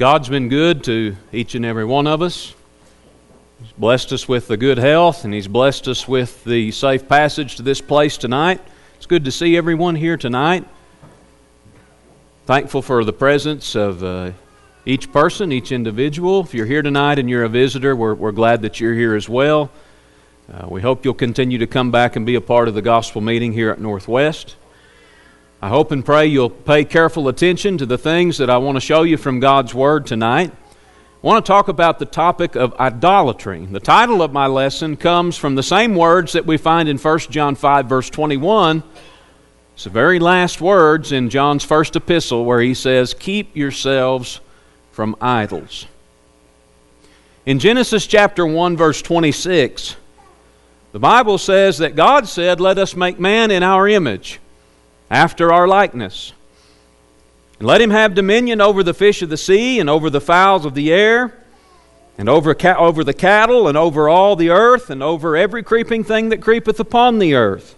God's been good to each and every one of us. He's blessed us with the good health, and He's blessed us with the safe passage to this place tonight. It's good to see everyone here tonight. Thankful for the presence of uh, each person, each individual. If you're here tonight and you're a visitor, we're, we're glad that you're here as well. Uh, we hope you'll continue to come back and be a part of the gospel meeting here at Northwest. I hope and pray you'll pay careful attention to the things that I want to show you from God's Word tonight. I want to talk about the topic of idolatry. The title of my lesson comes from the same words that we find in 1 John 5, verse 21. It's the very last words in John's first epistle where he says, Keep yourselves from idols. In Genesis chapter 1, verse 26, the Bible says that God said, Let us make man in our image after our likeness. And let him have dominion over the fish of the sea, and over the fowls of the air, and over, ca- over the cattle, and over all the earth, and over every creeping thing that creepeth upon the earth.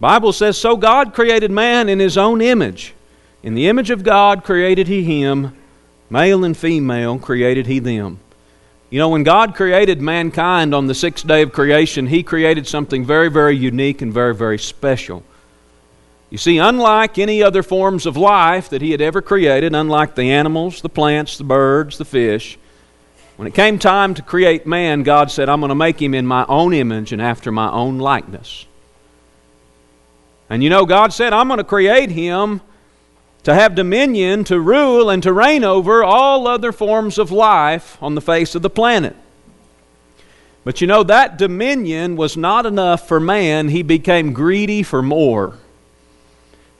Bible says, So God created man in his own image. In the image of God created he him, male and female created he them. You know, when God created mankind on the sixth day of creation, he created something very, very unique and very, very special. You see, unlike any other forms of life that he had ever created, unlike the animals, the plants, the birds, the fish, when it came time to create man, God said, I'm going to make him in my own image and after my own likeness. And you know, God said, I'm going to create him to have dominion, to rule, and to reign over all other forms of life on the face of the planet. But you know, that dominion was not enough for man. He became greedy for more.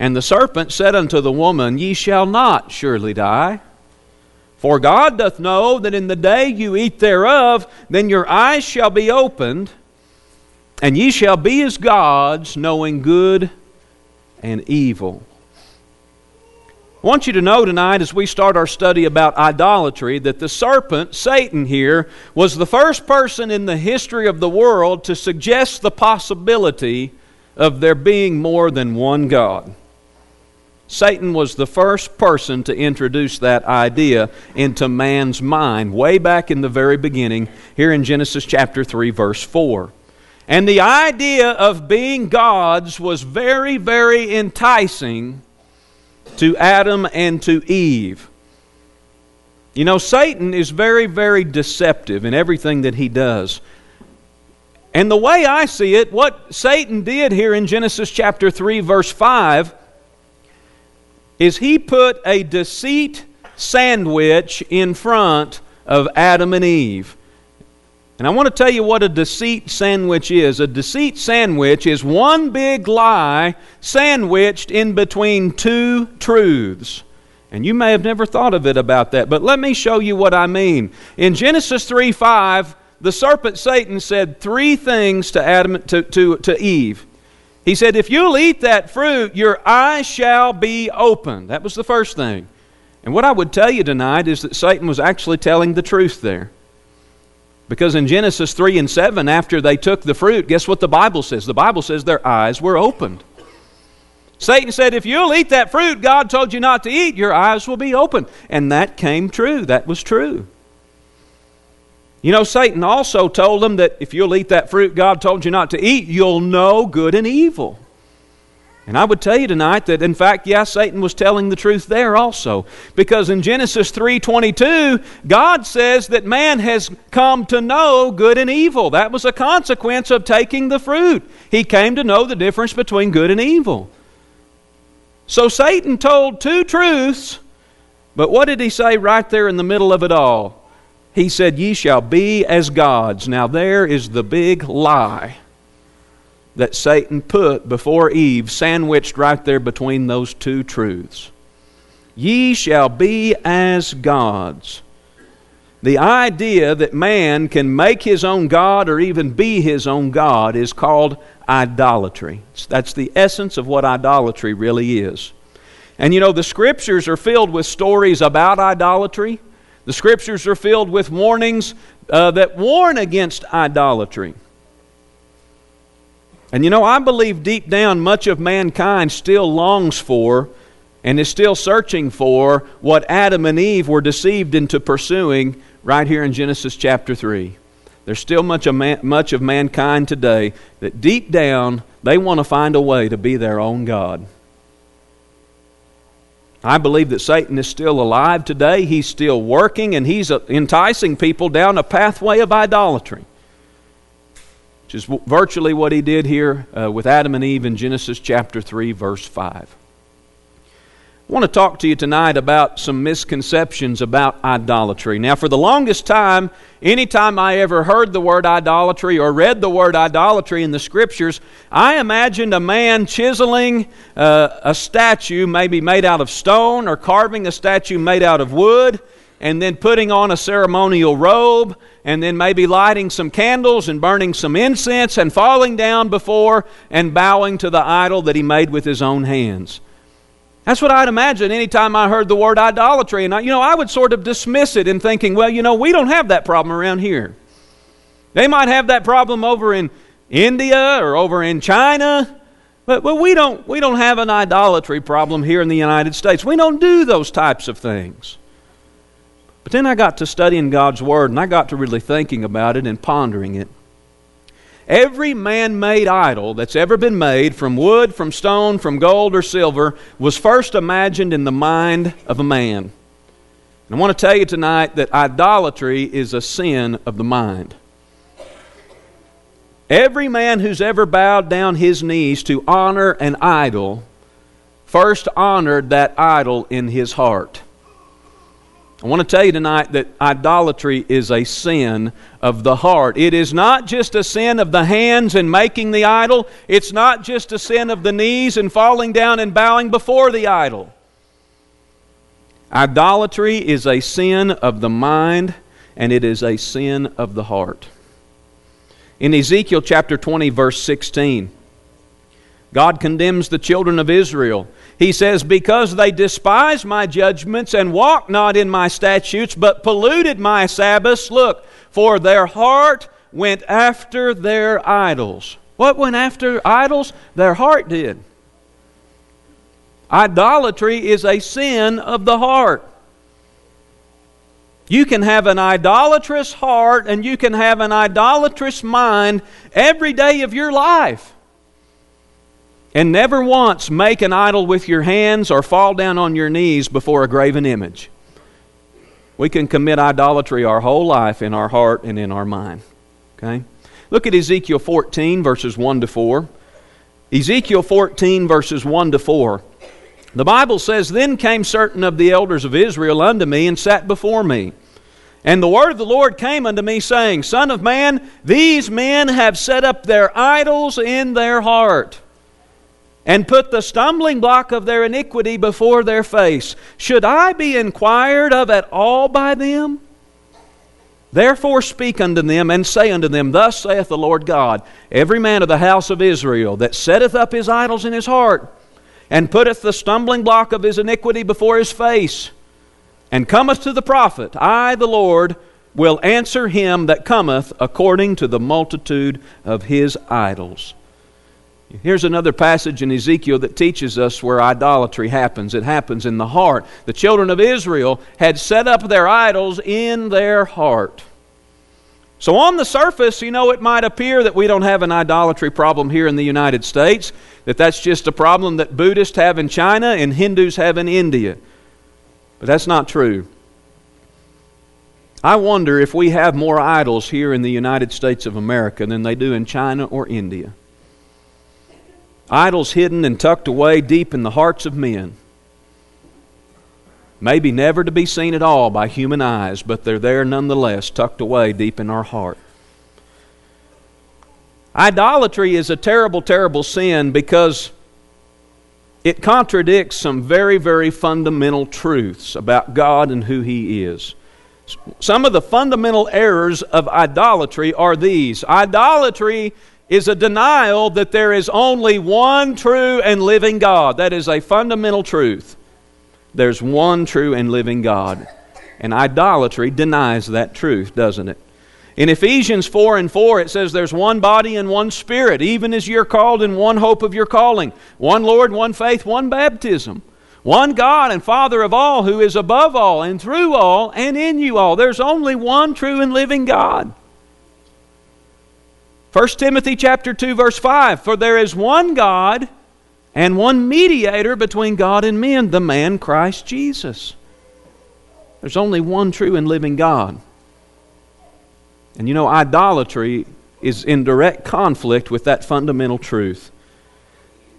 And the serpent said unto the woman, Ye shall not surely die. For God doth know that in the day you eat thereof, then your eyes shall be opened, and ye shall be as gods, knowing good and evil. I want you to know tonight, as we start our study about idolatry, that the serpent, Satan, here, was the first person in the history of the world to suggest the possibility of there being more than one God. Satan was the first person to introduce that idea into man's mind way back in the very beginning, here in Genesis chapter 3, verse 4. And the idea of being gods was very, very enticing to Adam and to Eve. You know, Satan is very, very deceptive in everything that he does. And the way I see it, what Satan did here in Genesis chapter 3, verse 5, is he put a deceit sandwich in front of Adam and Eve. And I want to tell you what a deceit sandwich is. A deceit sandwich is one big lie sandwiched in between two truths. And you may have never thought of it about that, but let me show you what I mean. In Genesis 3 5, the serpent Satan said three things to Adam to, to, to Eve. He said, If you'll eat that fruit, your eyes shall be opened. That was the first thing. And what I would tell you tonight is that Satan was actually telling the truth there. Because in Genesis 3 and 7, after they took the fruit, guess what the Bible says? The Bible says their eyes were opened. Satan said, If you'll eat that fruit God told you not to eat, your eyes will be open. And that came true. That was true. You know, Satan also told them that if you'll eat that fruit God told you not to eat, you'll know good and evil. And I would tell you tonight that in fact, yes, Satan was telling the truth there also. Because in Genesis 3:22, God says that man has come to know good and evil. That was a consequence of taking the fruit. He came to know the difference between good and evil. So Satan told two truths, but what did he say right there in the middle of it all? He said, Ye shall be as gods. Now, there is the big lie that Satan put before Eve, sandwiched right there between those two truths. ye shall be as gods. The idea that man can make his own God or even be his own God is called idolatry. That's the essence of what idolatry really is. And you know, the scriptures are filled with stories about idolatry. The scriptures are filled with warnings uh, that warn against idolatry. And you know, I believe deep down much of mankind still longs for and is still searching for what Adam and Eve were deceived into pursuing right here in Genesis chapter 3. There's still much of, man, much of mankind today that deep down they want to find a way to be their own God. I believe that Satan is still alive today. He's still working and he's uh, enticing people down a pathway of idolatry, which is virtually what he did here uh, with Adam and Eve in Genesis chapter 3, verse 5. I want to talk to you tonight about some misconceptions about idolatry. Now, for the longest time, anytime I ever heard the word idolatry or read the word idolatry in the scriptures, I imagined a man chiseling uh, a statue, maybe made out of stone, or carving a statue made out of wood, and then putting on a ceremonial robe, and then maybe lighting some candles and burning some incense, and falling down before and bowing to the idol that he made with his own hands. That's what I'd imagine anytime I heard the word idolatry. And, I, you know, I would sort of dismiss it in thinking, well, you know, we don't have that problem around here. They might have that problem over in India or over in China, but, but we, don't, we don't have an idolatry problem here in the United States. We don't do those types of things. But then I got to studying God's Word and I got to really thinking about it and pondering it. Every man made idol that's ever been made from wood, from stone, from gold, or silver was first imagined in the mind of a man. And I want to tell you tonight that idolatry is a sin of the mind. Every man who's ever bowed down his knees to honor an idol first honored that idol in his heart. I want to tell you tonight that idolatry is a sin of the heart. It is not just a sin of the hands and making the idol, it's not just a sin of the knees and falling down and bowing before the idol. Idolatry is a sin of the mind and it is a sin of the heart. In Ezekiel chapter 20, verse 16, God condemns the children of Israel he says, Because they despised my judgments and walked not in my statutes, but polluted my Sabbaths, look, for their heart went after their idols. What went after idols? Their heart did. Idolatry is a sin of the heart. You can have an idolatrous heart and you can have an idolatrous mind every day of your life. And never once make an idol with your hands or fall down on your knees before a graven image. We can commit idolatry our whole life in our heart and in our mind. Okay? Look at Ezekiel 14, verses 1 to 4. Ezekiel 14, verses 1 to 4. The Bible says, Then came certain of the elders of Israel unto me and sat before me. And the word of the Lord came unto me, saying, Son of man, these men have set up their idols in their heart and put the stumbling block of their iniquity before their face. Should I be inquired of at all by them? Therefore speak unto them, and say unto them, Thus saith the Lord God, Every man of the house of Israel that setteth up his idols in his heart, and putteth the stumbling block of his iniquity before his face, and cometh to the prophet, I, the Lord, will answer him that cometh according to the multitude of his idols. Here's another passage in Ezekiel that teaches us where idolatry happens. It happens in the heart. The children of Israel had set up their idols in their heart. So, on the surface, you know, it might appear that we don't have an idolatry problem here in the United States, that that's just a problem that Buddhists have in China and Hindus have in India. But that's not true. I wonder if we have more idols here in the United States of America than they do in China or India idols hidden and tucked away deep in the hearts of men. Maybe never to be seen at all by human eyes, but they're there nonetheless, tucked away deep in our heart. Idolatry is a terrible, terrible sin because it contradicts some very, very fundamental truths about God and who He is. Some of the fundamental errors of idolatry are these idolatry is a denial that there is only one true and living God. That is a fundamental truth. There's one true and living God. And idolatry denies that truth, doesn't it? In Ephesians 4 and 4, it says there's one body and one spirit, even as you're called in one hope of your calling, one Lord, one faith, one baptism, one God and Father of all, who is above all and through all and in you all. There's only one true and living God. 1 Timothy chapter 2 verse 5 For there is one God and one mediator between God and men, the man Christ Jesus. There's only one true and living God. And you know, idolatry is in direct conflict with that fundamental truth.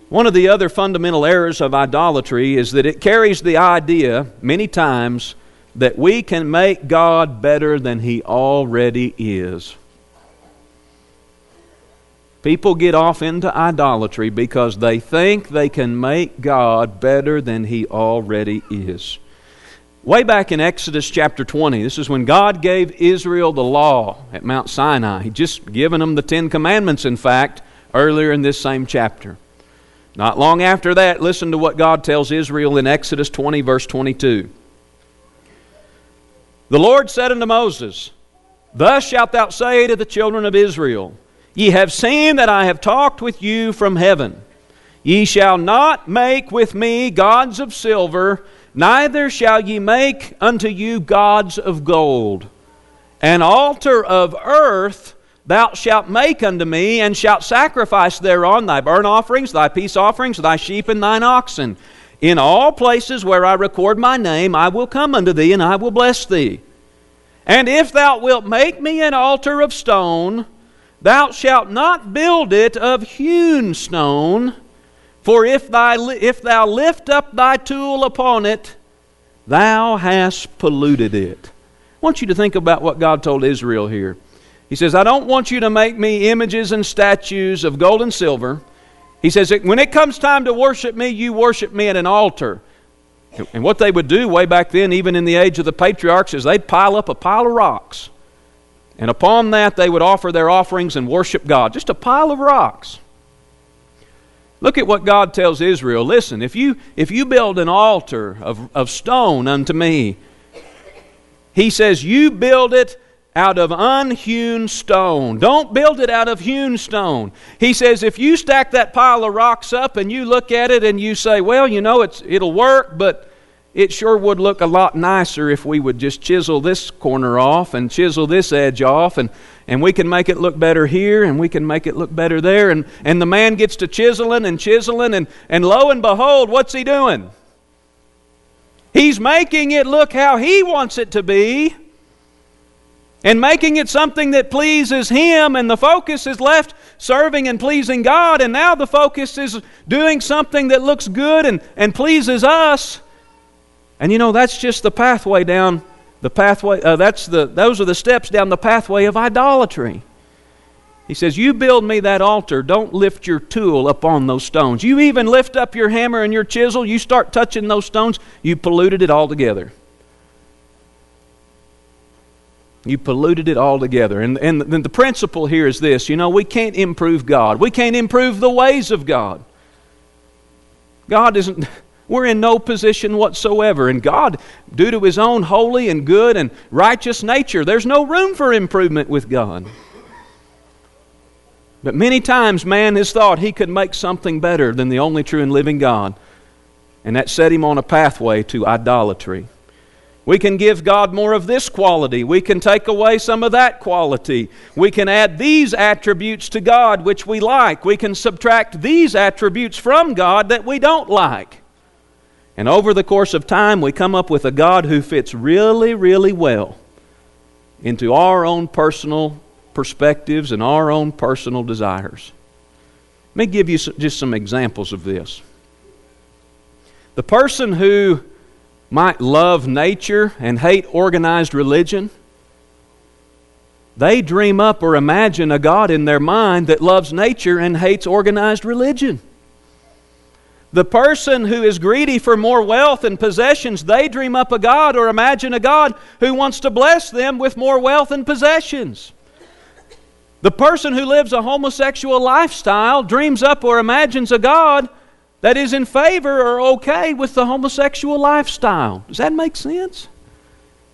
One of the other fundamental errors of idolatry is that it carries the idea, many times, that we can make God better than He already is. People get off into idolatry because they think they can make God better than He already is. Way back in Exodus chapter 20, this is when God gave Israel the law at Mount Sinai. He'd just given them the Ten Commandments, in fact, earlier in this same chapter. Not long after that, listen to what God tells Israel in Exodus 20, verse 22. The Lord said unto Moses, Thus shalt thou say to the children of Israel, Ye have seen that I have talked with you from heaven. Ye shall not make with me gods of silver Neither shall ye make unto you gods of gold. An altar of earth thou shalt make unto me, and shalt sacrifice thereon thy burnt offerings, thy peace offerings, thy sheep, and thine oxen. In all places where I record my name, I will come unto thee, and I will bless thee. And if thou wilt make me an altar of stone, thou shalt not build it of hewn stone for if, thy, if thou lift up thy tool upon it, thou hast polluted it. I want you to think about what God told Israel here. He says, I don't want you to make me images and statues of gold and silver. He says, when it comes time to worship me, you worship me at an altar. And what they would do way back then, even in the age of the patriarchs, is they'd pile up a pile of rocks. And upon that, they would offer their offerings and worship God. Just a pile of rocks. Look at what God tells Israel. Listen, if you, if you build an altar of, of stone unto me, he says, you build it out of unhewn stone. Don't build it out of hewn stone. He says, if you stack that pile of rocks up and you look at it and you say, well, you know, it's, it'll work, but it sure would look a lot nicer if we would just chisel this corner off and chisel this edge off and, and we can make it look better here and we can make it look better there and, and the man gets to chiseling and chiseling and, and lo and behold what's he doing? He's making it look how he wants it to be and making it something that pleases him and the focus is left serving and pleasing god and now the focus is doing something that looks good and, and pleases us and you know, that's just the pathway down the pathway. Uh, that's the, those are the steps down the pathway of idolatry. He says, You build me that altar, don't lift your tool upon those stones. You even lift up your hammer and your chisel, you start touching those stones, you polluted it altogether. You polluted it altogether. And, and the principle here is this you know, we can't improve God, we can't improve the ways of God. God isn't. We're in no position whatsoever. And God, due to His own holy and good and righteous nature, there's no room for improvement with God. But many times man has thought he could make something better than the only true and living God. And that set him on a pathway to idolatry. We can give God more of this quality. We can take away some of that quality. We can add these attributes to God which we like. We can subtract these attributes from God that we don't like. And over the course of time, we come up with a God who fits really, really well into our own personal perspectives and our own personal desires. Let me give you just some examples of this. The person who might love nature and hate organized religion, they dream up or imagine a God in their mind that loves nature and hates organized religion. The person who is greedy for more wealth and possessions, they dream up a God or imagine a God who wants to bless them with more wealth and possessions. The person who lives a homosexual lifestyle dreams up or imagines a God that is in favor or okay with the homosexual lifestyle. Does that make sense?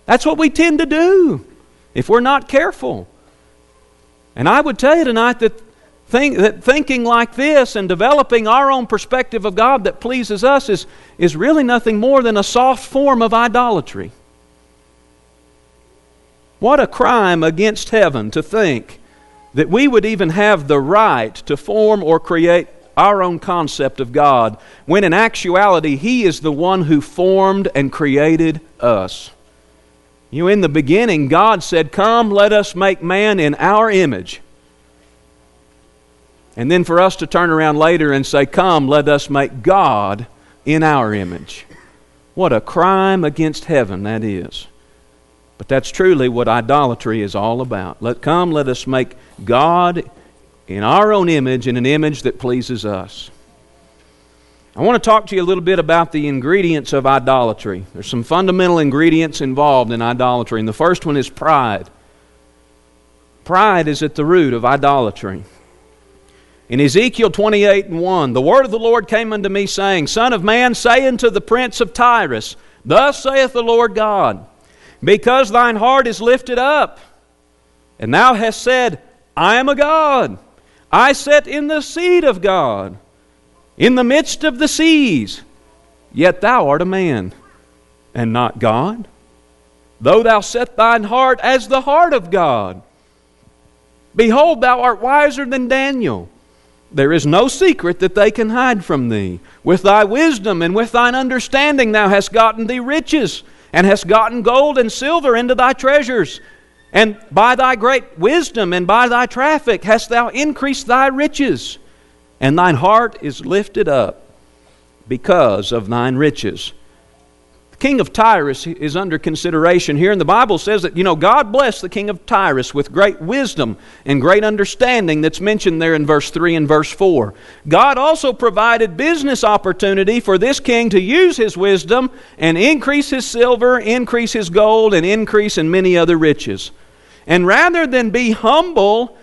That's what we tend to do if we're not careful. And I would tell you tonight that, think, that thinking like this and developing our own perspective of God that pleases us is, is really nothing more than a soft form of idolatry. What a crime against heaven to think that we would even have the right to form or create our own concept of God, when in actuality, He is the one who formed and created us. You know, in the beginning, God said, Come, let us make man in our image. And then for us to turn around later and say, Come, let us make God in our image. What a crime against heaven that is. But that's truly what idolatry is all about. Let come, let us make God in our own image, in an image that pleases us. I want to talk to you a little bit about the ingredients of idolatry. There's some fundamental ingredients involved in idolatry, and the first one is pride. Pride is at the root of idolatry. In Ezekiel 28 and 1, the word of the Lord came unto me, saying, Son of man, say unto the prince of Tyrus, Thus saith the Lord God, Because thine heart is lifted up, and thou hast said, I am a God. I sit in the seat of God in the midst of the seas. Yet thou art a man, and not God. Though thou set thine heart as the heart of God. Behold, thou art wiser than Daniel. There is no secret that they can hide from thee. With thy wisdom and with thine understanding thou hast gotten thee riches, and hast gotten gold and silver into thy treasures. And by thy great wisdom and by thy traffic hast thou increased thy riches and thine heart is lifted up because of thine riches. King of Tyrus is under consideration here, and the Bible says that, you know, God blessed the king of Tyrus with great wisdom and great understanding that's mentioned there in verse 3 and verse 4. God also provided business opportunity for this king to use his wisdom and increase his silver, increase his gold, and increase in many other riches. And rather than be humble,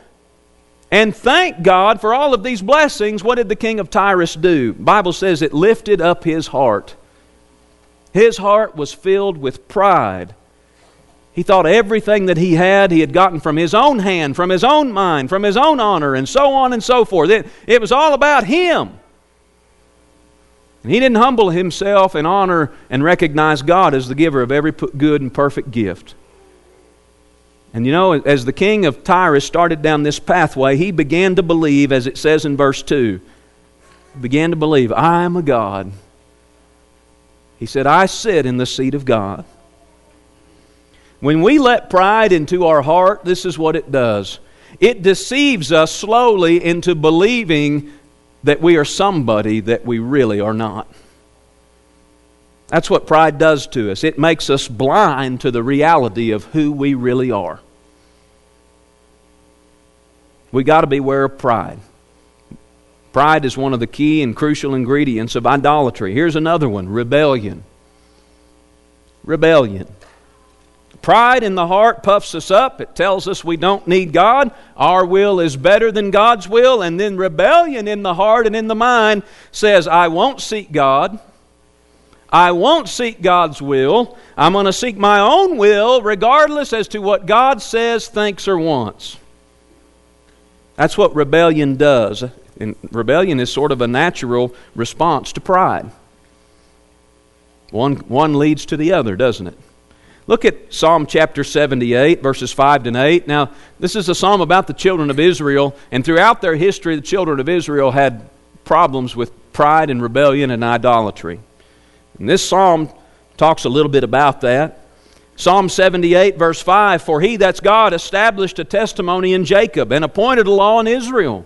and thank God for all of these blessings. What did the king of Tyrus do? Bible says it lifted up his heart. His heart was filled with pride. He thought everything that he had, he had gotten from his own hand, from his own mind, from his own honor, and so on and so forth. It, it was all about him. And he didn't humble himself and honor and recognize God as the giver of every good and perfect gift. And you know, as the king of Tyrus started down this pathway, he began to believe, as it says in verse 2, began to believe, I am a God. He said, I sit in the seat of God. When we let pride into our heart, this is what it does it deceives us slowly into believing that we are somebody that we really are not. That's what pride does to us. It makes us blind to the reality of who we really are we got to beware of pride. Pride is one of the key and crucial ingredients of idolatry. Here's another one rebellion. Rebellion. Pride in the heart puffs us up. It tells us we don't need God. Our will is better than God's will. And then rebellion in the heart and in the mind says, I won't seek God. I won't seek God's will. I'm going to seek my own will, regardless as to what God says, thinks, or wants. That's what rebellion does. And rebellion is sort of a natural response to pride. One, one leads to the other, doesn't it? Look at Psalm chapter 78, verses 5 to 8. Now, this is a psalm about the children of Israel, and throughout their history, the children of Israel had problems with pride and rebellion and idolatry. And this psalm talks a little bit about that. Psalm 78, verse 5 For he, that's God, established a testimony in Jacob and appointed a law in Israel,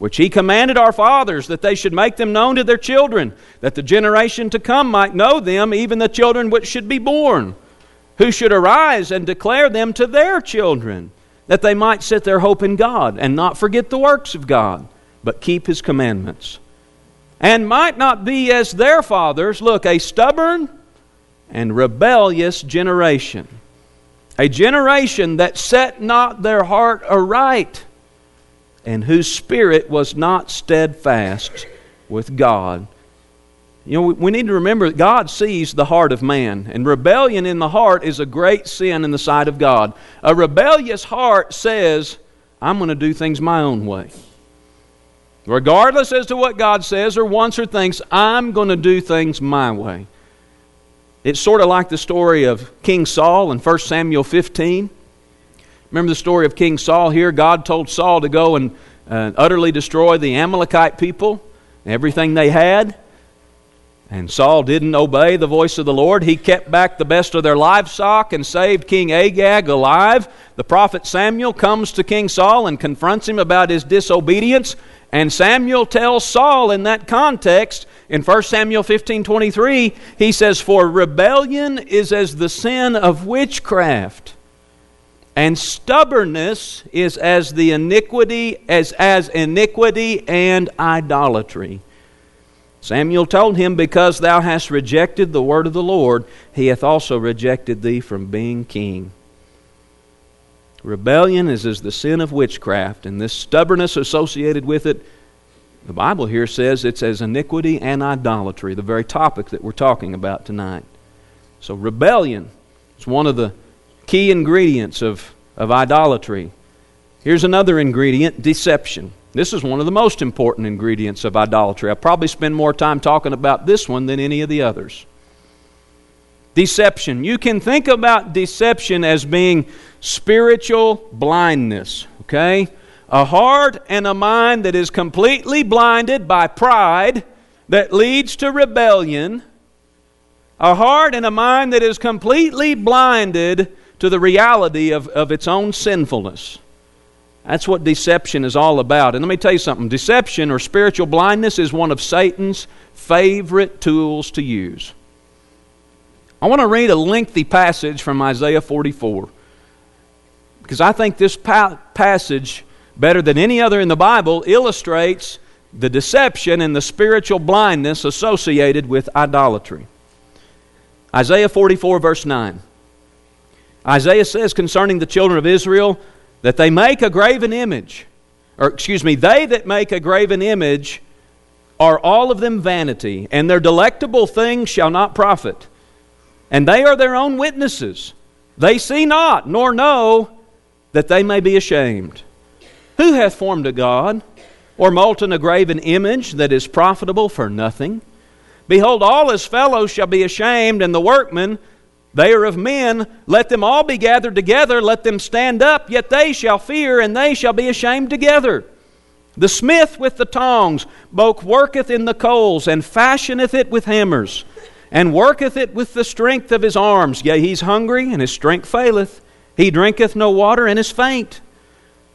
which he commanded our fathers that they should make them known to their children, that the generation to come might know them, even the children which should be born, who should arise and declare them to their children, that they might set their hope in God and not forget the works of God, but keep his commandments. and might not be as their fathers, look, a stubborn and rebellious generation. A generation that set not their heart aright, and whose spirit was not steadfast with God. You know, we need to remember that God sees the heart of man, and rebellion in the heart is a great sin in the sight of God. A rebellious heart says, I'm going to do things my own way. Regardless as to what God says or wants or thinks, I'm going to do things my way. It's sort of like the story of King Saul in 1 Samuel 15. Remember the story of King Saul here? God told Saul to go and uh, utterly destroy the Amalekite people, everything they had. And Saul didn't obey the voice of the Lord. He kept back the best of their livestock and saved King Agag alive. The prophet Samuel comes to King Saul and confronts him about his disobedience. And Samuel tells Saul in that context, in 1 Samuel 15 23, he says, For rebellion is as the sin of witchcraft, and stubbornness is as the iniquity, as, as iniquity and idolatry. Samuel told him, Because thou hast rejected the word of the Lord, he hath also rejected thee from being king. Rebellion is as the sin of witchcraft, and this stubbornness associated with it, the Bible here says it's as iniquity and idolatry, the very topic that we're talking about tonight. So, rebellion is one of the key ingredients of, of idolatry. Here's another ingredient deception. This is one of the most important ingredients of idolatry. I probably spend more time talking about this one than any of the others. Deception. You can think about deception as being spiritual blindness, okay? A heart and a mind that is completely blinded by pride that leads to rebellion. A heart and a mind that is completely blinded to the reality of, of its own sinfulness. That's what deception is all about. And let me tell you something deception or spiritual blindness is one of Satan's favorite tools to use. I want to read a lengthy passage from Isaiah 44 because I think this pa- passage, better than any other in the Bible, illustrates the deception and the spiritual blindness associated with idolatry. Isaiah 44, verse 9. Isaiah says concerning the children of Israel, that they make a graven image, or excuse me, they that make a graven image are all of them vanity, and their delectable things shall not profit. And they are their own witnesses. They see not, nor know, that they may be ashamed. Who hath formed a God, or molten a graven image that is profitable for nothing? Behold, all his fellows shall be ashamed, and the workmen they are of men. Let them all be gathered together. Let them stand up, yet they shall fear, and they shall be ashamed together. The smith with the tongs both worketh in the coals, and fashioneth it with hammers, and worketh it with the strength of his arms. Yea, he's hungry, and his strength faileth. He drinketh no water, and is faint.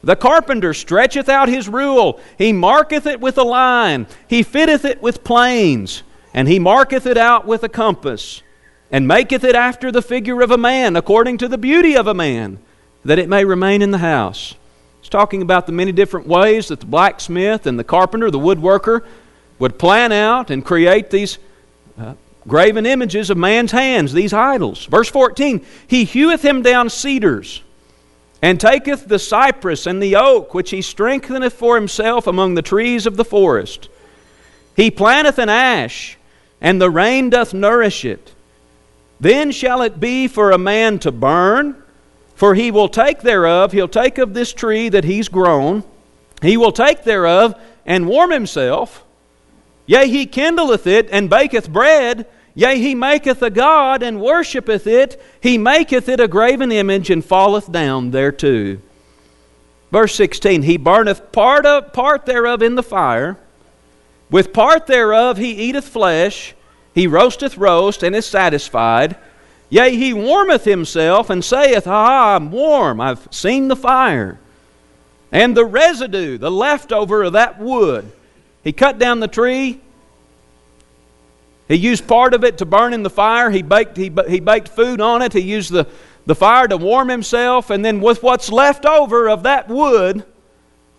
The carpenter stretcheth out his rule. He marketh it with a line. He fitteth it with planes, and he marketh it out with a compass and maketh it after the figure of a man, according to the beauty of a man, that it may remain in the house. It's talking about the many different ways that the blacksmith and the carpenter, the woodworker, would plan out and create these uh, graven images of man's hands, these idols. Verse 14 He heweth him down cedars, and taketh the cypress and the oak, which he strengtheneth for himself among the trees of the forest. He planteth an ash, and the rain doth nourish it. Then shall it be for a man to burn, for he will take thereof, he'll take of this tree that he's grown, he will take thereof and warm himself. Yea, he kindleth it and baketh bread. Yea, he maketh a god and worshippeth it. He maketh it a graven image and falleth down thereto. Verse 16 He burneth part, of, part thereof in the fire. With part thereof he eateth flesh he roasteth roast and is satisfied. Yea, he warmeth himself and saith, Ah, I'm warm, I've seen the fire. And the residue, the leftover of that wood, he cut down the tree. He used part of it to burn in the fire. He baked, he, he baked food on it. He used the, the fire to warm himself. And then with what's left over of that wood,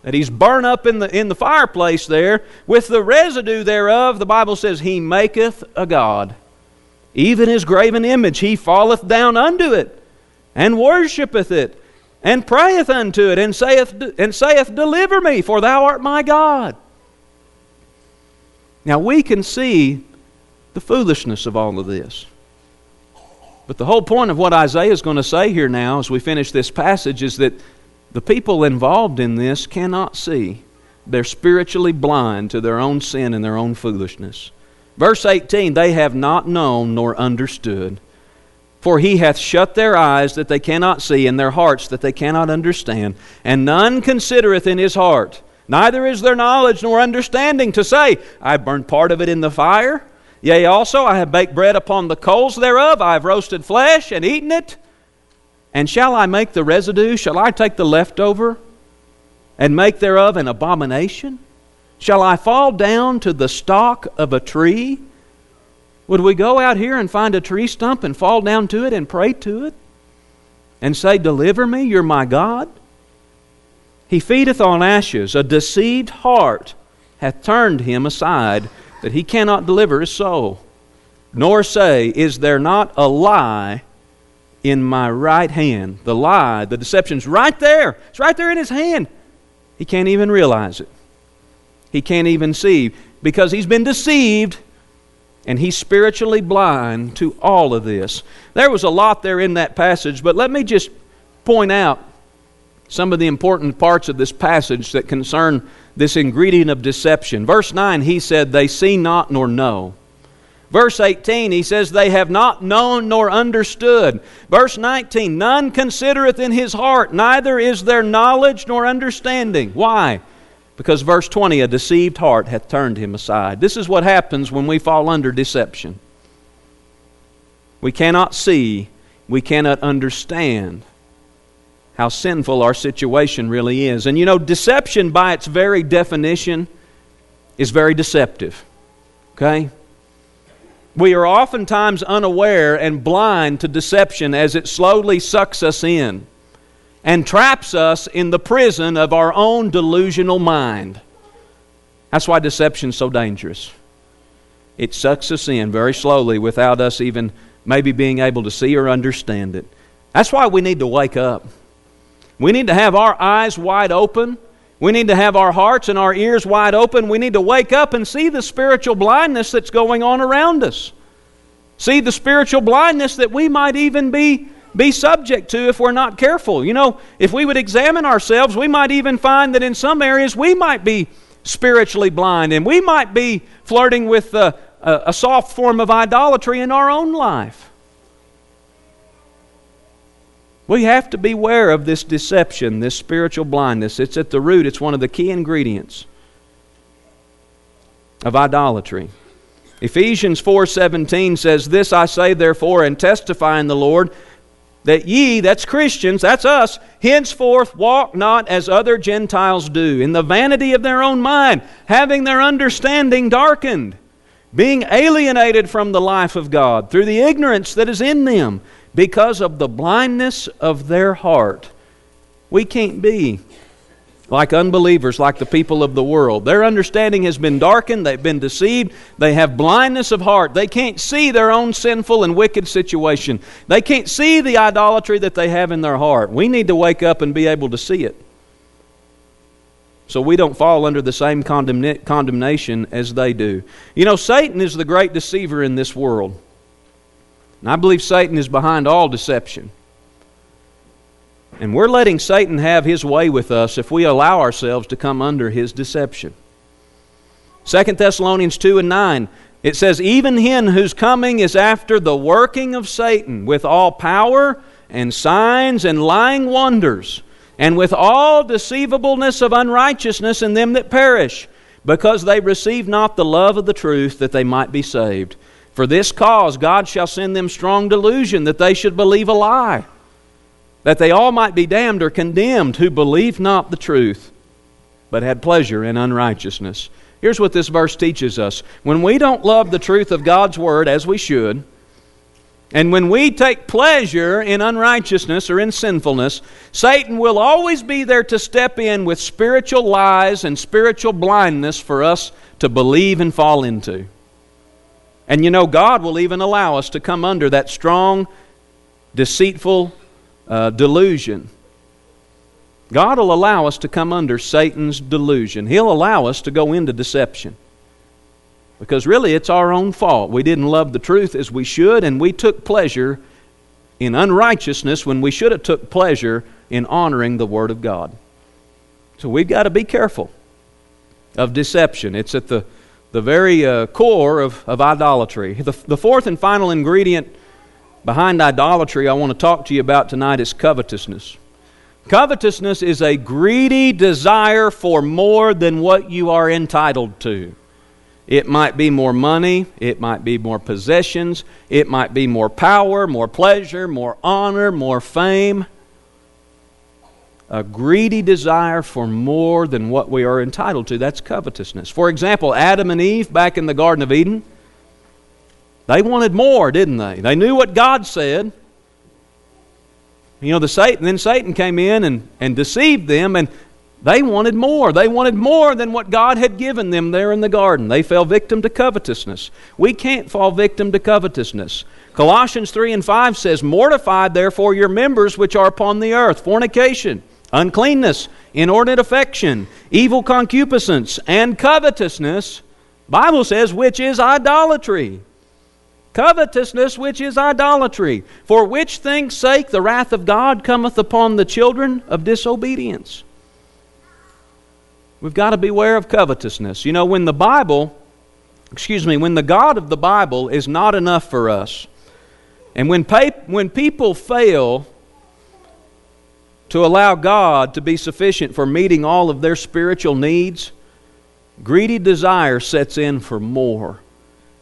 that he's burned up in the, in the fireplace there, with the residue thereof, the Bible says, He maketh a God. Even his graven image, he falleth down unto it, and worshippeth it, and prayeth unto it, and saith, and saith, Deliver me, for thou art my God. Now we can see the foolishness of all of this. But the whole point of what Isaiah is going to say here now, as we finish this passage, is that the people involved in this cannot see. They're spiritually blind to their own sin and their own foolishness. Verse 18 They have not known nor understood. For he hath shut their eyes that they cannot see, and their hearts that they cannot understand. And none considereth in his heart, neither is there knowledge nor understanding to say, I burned part of it in the fire. Yea, also I have baked bread upon the coals thereof, I have roasted flesh and eaten it. And shall I make the residue? Shall I take the leftover and make thereof an abomination? Shall I fall down to the stalk of a tree? Would we go out here and find a tree stump and fall down to it and pray to it? And say, Deliver me, you're my God? He feedeth on ashes. A deceived heart hath turned him aside, that he cannot deliver his soul. Nor say, Is there not a lie in my right hand. The lie, the deception's right there. It's right there in his hand. He can't even realize it. He can't even see because he's been deceived and he's spiritually blind to all of this. There was a lot there in that passage, but let me just point out some of the important parts of this passage that concern this ingredient of deception. Verse 9, he said, They see not nor know. Verse 18, he says, They have not known nor understood. Verse 19, None considereth in his heart, neither is there knowledge nor understanding. Why? Because verse 20, a deceived heart hath turned him aside. This is what happens when we fall under deception. We cannot see, we cannot understand how sinful our situation really is. And you know, deception by its very definition is very deceptive. Okay? We are oftentimes unaware and blind to deception as it slowly sucks us in and traps us in the prison of our own delusional mind. That's why deception is so dangerous. It sucks us in very slowly without us even maybe being able to see or understand it. That's why we need to wake up. We need to have our eyes wide open we need to have our hearts and our ears wide open. We need to wake up and see the spiritual blindness that's going on around us. See the spiritual blindness that we might even be, be subject to if we're not careful. You know, if we would examine ourselves, we might even find that in some areas we might be spiritually blind and we might be flirting with a, a, a soft form of idolatry in our own life. We have to beware of this deception, this spiritual blindness. It's at the root, it's one of the key ingredients of idolatry. Ephesians 4:17 says, "This I say therefore and testify in the Lord that ye, that's Christians, that's us, henceforth walk not as other Gentiles do, in the vanity of their own mind, having their understanding darkened, being alienated from the life of God through the ignorance that is in them." Because of the blindness of their heart. We can't be like unbelievers, like the people of the world. Their understanding has been darkened, they've been deceived, they have blindness of heart. They can't see their own sinful and wicked situation, they can't see the idolatry that they have in their heart. We need to wake up and be able to see it. So we don't fall under the same condemna- condemnation as they do. You know, Satan is the great deceiver in this world. And I believe Satan is behind all deception. And we're letting Satan have his way with us if we allow ourselves to come under his deception. 2 Thessalonians 2 and 9, it says, Even him whose coming is after the working of Satan, with all power and signs and lying wonders, and with all deceivableness of unrighteousness in them that perish, because they receive not the love of the truth that they might be saved. For this cause God shall send them strong delusion that they should believe a lie, that they all might be damned or condemned who believe not the truth, but had pleasure in unrighteousness. Here's what this verse teaches us when we don't love the truth of God's Word as we should, And when we take pleasure in unrighteousness or in sinfulness, Satan will always be there to step in with spiritual lies and spiritual blindness for us to believe and fall into. And you know, God will even allow us to come under that strong, deceitful uh, delusion. God will allow us to come under Satan's delusion. He'll allow us to go into deception. Because really, it's our own fault. We didn't love the truth as we should, and we took pleasure in unrighteousness when we should have took pleasure in honoring the Word of God. So we've got to be careful of deception. It's at the, the very uh, core of, of idolatry. The, the fourth and final ingredient behind idolatry I want to talk to you about tonight is covetousness. Covetousness is a greedy desire for more than what you are entitled to. It might be more money, it might be more possessions, it might be more power, more pleasure, more honor, more fame. A greedy desire for more than what we are entitled to. That's covetousness. For example, Adam and Eve back in the Garden of Eden, they wanted more, didn't they? They knew what God said. You know, the Satan, then Satan came in and, and deceived them, and they wanted more. They wanted more than what God had given them there in the garden. They fell victim to covetousness. We can't fall victim to covetousness. Colossians 3 and 5 says, Mortify therefore your members which are upon the earth fornication, uncleanness, inordinate affection, evil concupiscence, and covetousness. Bible says, which is idolatry. Covetousness, which is idolatry, for which things' sake the wrath of God cometh upon the children of disobedience. We've got to beware of covetousness. You know, when the Bible, excuse me, when the God of the Bible is not enough for us, and when, pay, when people fail to allow God to be sufficient for meeting all of their spiritual needs, greedy desire sets in for more.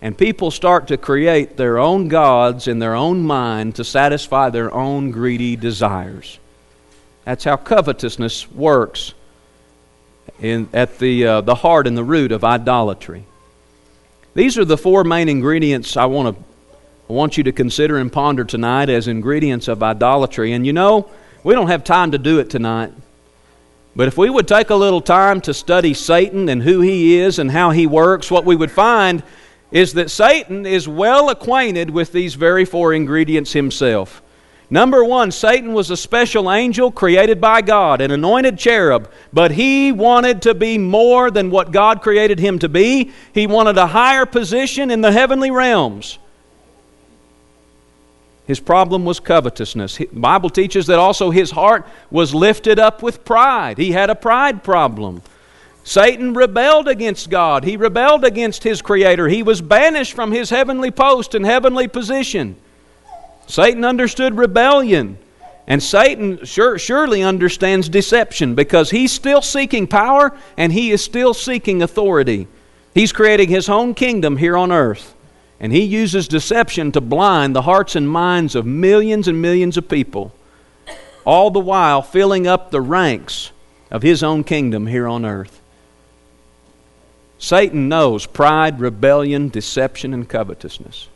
And people start to create their own gods in their own mind to satisfy their own greedy desires. That's how covetousness works in, at the, uh, the heart and the root of idolatry. These are the four main ingredients I want to I want you to consider and ponder tonight as ingredients of idolatry. And you know, we don't have time to do it tonight. But if we would take a little time to study Satan and who he is and how he works, what we would find is that Satan is well acquainted with these very four ingredients himself. Number one, Satan was a special angel created by God, an anointed cherub, but he wanted to be more than what God created him to be. He wanted a higher position in the heavenly realms. His problem was covetousness. The Bible teaches that also his heart was lifted up with pride. He had a pride problem. Satan rebelled against God. He rebelled against his Creator. He was banished from his heavenly post and heavenly position. Satan understood rebellion. And Satan sure, surely understands deception because he's still seeking power and he is still seeking authority. He's creating his own kingdom here on earth. And he uses deception to blind the hearts and minds of millions and millions of people, all the while filling up the ranks of his own kingdom here on earth. Satan knows pride, rebellion, deception, and covetousness.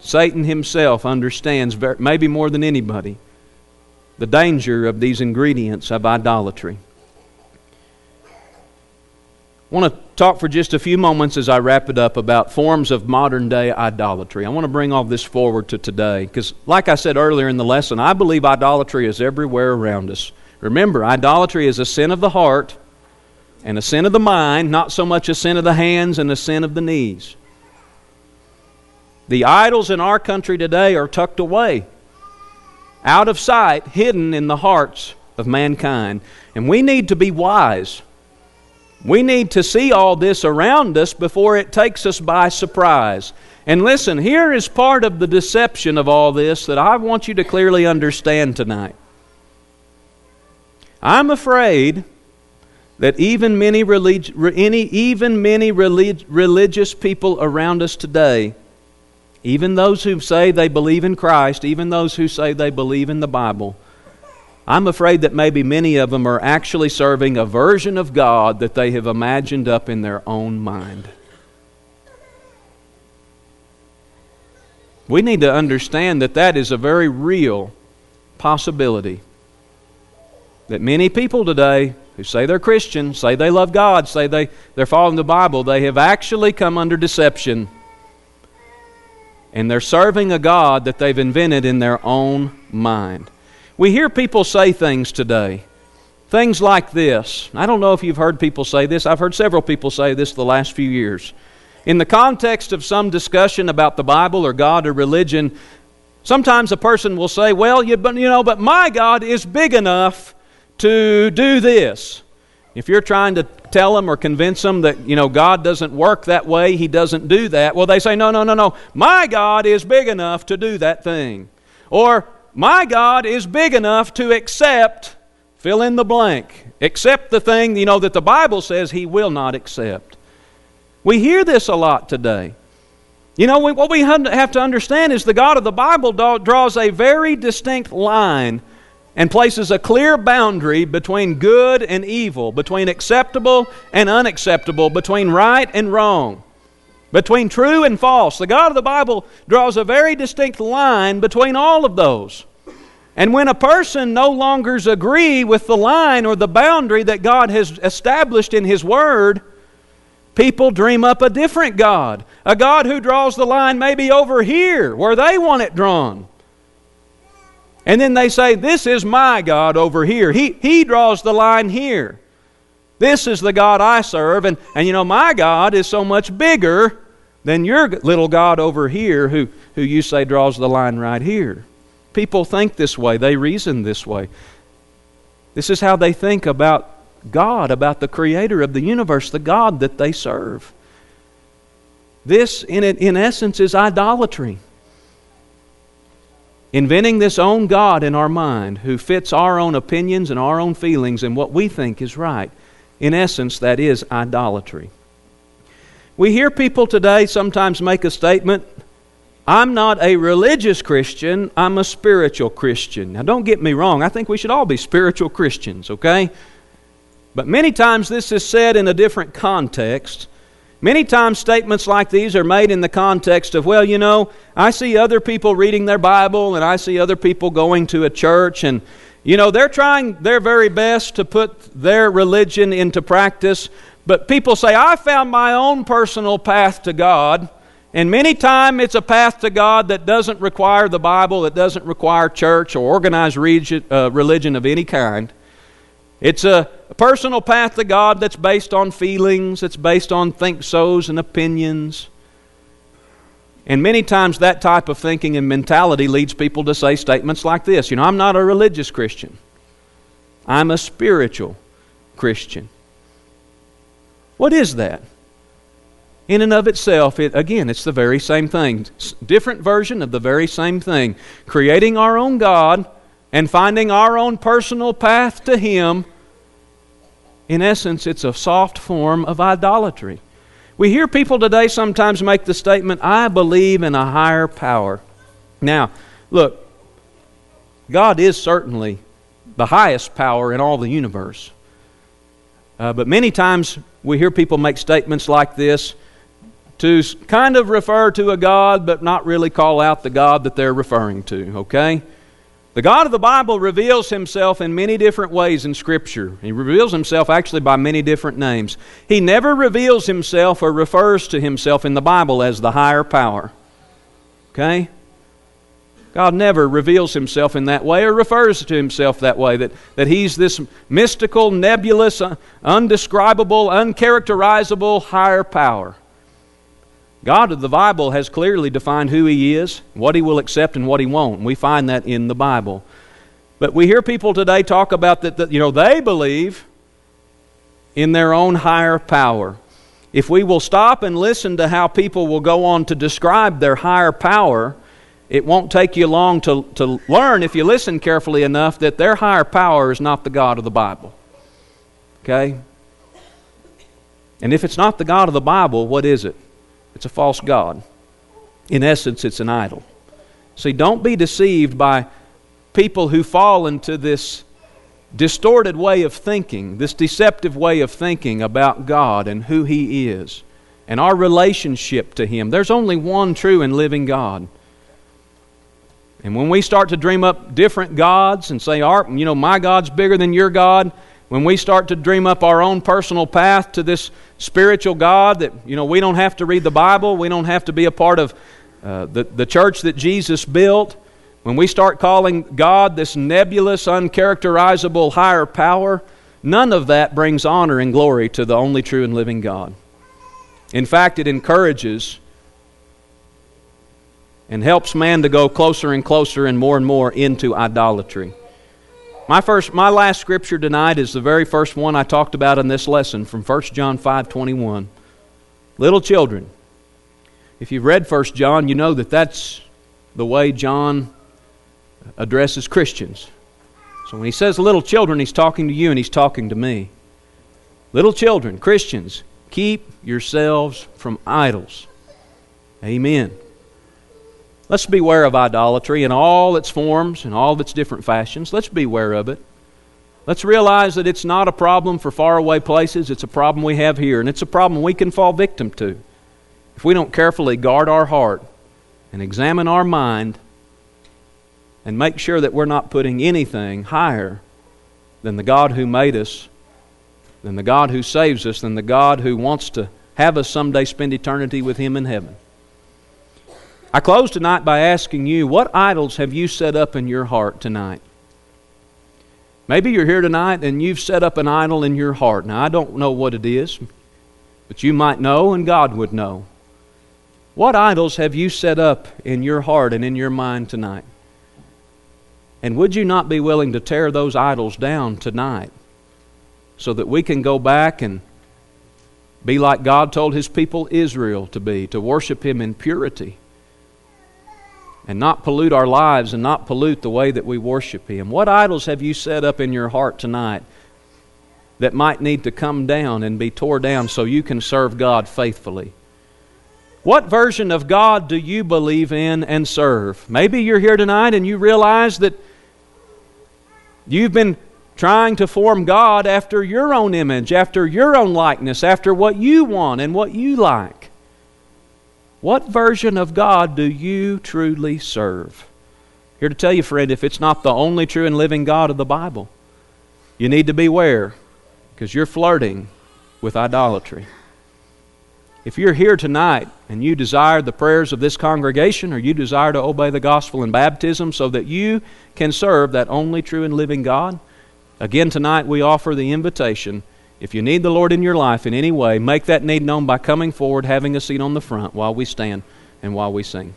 Satan himself understands, maybe more than anybody, the danger of these ingredients of idolatry. I want to talk for just a few moments as I wrap it up about forms of modern day idolatry. I want to bring all this forward to today because, like I said earlier in the lesson, I believe idolatry is everywhere around us. Remember, idolatry is a sin of the heart and a sin of the mind, not so much a sin of the hands and a sin of the knees. The idols in our country today are tucked away, out of sight, hidden in the hearts of mankind. And we need to be wise. We need to see all this around us before it takes us by surprise. And listen, here is part of the deception of all this that I want you to clearly understand tonight. I'm afraid that even many, relig- any, even many relig- religious people around us today even those who say they believe in Christ, even those who say they believe in the Bible, I'm afraid that maybe many of them are actually serving a version of God that they have imagined up in their own mind. We need to understand that that is a very real possibility. That many people today who say they're Christian, say they love God, say they, they're following the Bible, they have actually come under deception. And they're serving a God that they've invented in their own mind. We hear people say things today. Things like this. I don't know if you've heard people say this. I've heard several people say this the last few years. In the context of some discussion about the Bible or God or religion, sometimes a person will say, Well, you, you know, but my God is big enough to do this. If you're trying to tell them or convince them that, you know, God doesn't work that way, He doesn't do that, well, they say, No, no, no, no. My God is big enough to do that thing. Or, My God is big enough to accept, fill in the blank, accept the thing, you know, that the Bible says He will not accept. We hear this a lot today. You know, what we have to understand is the God of the Bible draws a very distinct line and places a clear boundary between good and evil, between acceptable and unacceptable, between right and wrong, between true and false. The God of the Bible draws a very distinct line between all of those. And when a person no longer agree with the line or the boundary that God has established in His Word, people dream up a different God, a God who draws the line maybe over here where they want it drawn. And then they say, This is my God over here. He, he draws the line here. This is the God I serve. And, and you know, my God is so much bigger than your little God over here who, who you say draws the line right here. People think this way, they reason this way. This is how they think about God, about the creator of the universe, the God that they serve. This, in, in essence, is idolatry inventing this own God in our mind who fits our own opinions and our own feelings and what we think is right. In essence, that is idolatry. We hear people today sometimes make a statement I'm not a religious Christian, I'm a spiritual Christian. Now, don't get me wrong, I think we should all be spiritual Christians, okay? But many times this is said in a different context Many times, statements like these are made in the context of, well, you know, I see other people reading their Bible and I see other people going to a church, and, you know, they're trying their very best to put their religion into practice. But people say, I found my own personal path to God. And many times it's a path to God that doesn't require the Bible, that doesn't require church or organized uh, religion of any kind. It's a personal path to God that's based on feelings, it's based on think so's and opinions. And many times that type of thinking and mentality leads people to say statements like this You know, I'm not a religious Christian, I'm a spiritual Christian. What is that? In and of itself, it, again, it's the very same thing. Different version of the very same thing. Creating our own God and finding our own personal path to Him, in essence, it's a soft form of idolatry. We hear people today sometimes make the statement, I believe in a higher power. Now, look, God is certainly the highest power in all the universe. Uh, but many times we hear people make statements like this to kind of refer to a God, but not really call out the God that they're referring to, okay? The God of the Bible reveals himself in many different ways in Scripture. He reveals himself actually by many different names. He never reveals himself or refers to himself in the Bible as the higher power. Okay? God never reveals himself in that way or refers to himself that way, that, that he's this mystical, nebulous, undescribable, uncharacterizable higher power. God of the Bible has clearly defined who He is, what He will accept, and what He won't. we find that in the Bible. But we hear people today talk about that, that you know, they believe in their own higher power. If we will stop and listen to how people will go on to describe their higher power, it won't take you long to, to learn, if you listen carefully enough, that their higher power is not the God of the Bible. Okay? And if it's not the God of the Bible, what is it? It's a false God. In essence, it's an idol. See, don't be deceived by people who fall into this distorted way of thinking, this deceptive way of thinking about God and who He is and our relationship to Him. There's only one true and living God. And when we start to dream up different gods and say, Art, you know, my God's bigger than your God, when we start to dream up our own personal path to this spiritual God, that, you know, we don't have to read the Bible, we don't have to be a part of uh, the, the church that Jesus built, when we start calling God this nebulous, uncharacterizable higher power, none of that brings honor and glory to the only true and living God. In fact, it encourages and helps man to go closer and closer and more and more into idolatry. My first my last scripture tonight is the very first one I talked about in this lesson from 1 John 5:21. Little children, if you've read 1 John, you know that that's the way John addresses Christians. So when he says little children, he's talking to you and he's talking to me. Little children, Christians, keep yourselves from idols. Amen. Let's beware of idolatry in all its forms and all of its different fashions. Let's beware of it. Let's realize that it's not a problem for faraway places, it's a problem we have here, and it's a problem we can fall victim to if we don't carefully guard our heart and examine our mind and make sure that we're not putting anything higher than the God who made us, than the God who saves us, than the God who wants to have us someday spend eternity with Him in heaven. I close tonight by asking you, what idols have you set up in your heart tonight? Maybe you're here tonight and you've set up an idol in your heart. Now, I don't know what it is, but you might know and God would know. What idols have you set up in your heart and in your mind tonight? And would you not be willing to tear those idols down tonight so that we can go back and be like God told his people Israel to be, to worship him in purity? And not pollute our lives and not pollute the way that we worship Him. What idols have you set up in your heart tonight that might need to come down and be tore down so you can serve God faithfully? What version of God do you believe in and serve? Maybe you're here tonight and you realize that you've been trying to form God after your own image, after your own likeness, after what you want and what you like. What version of God do you truly serve? Here to tell you, friend, if it's not the only true and living God of the Bible, you need to beware because you're flirting with idolatry. If you're here tonight and you desire the prayers of this congregation or you desire to obey the gospel in baptism so that you can serve that only true and living God, again tonight we offer the invitation if you need the Lord in your life in any way, make that need known by coming forward, having a seat on the front while we stand and while we sing.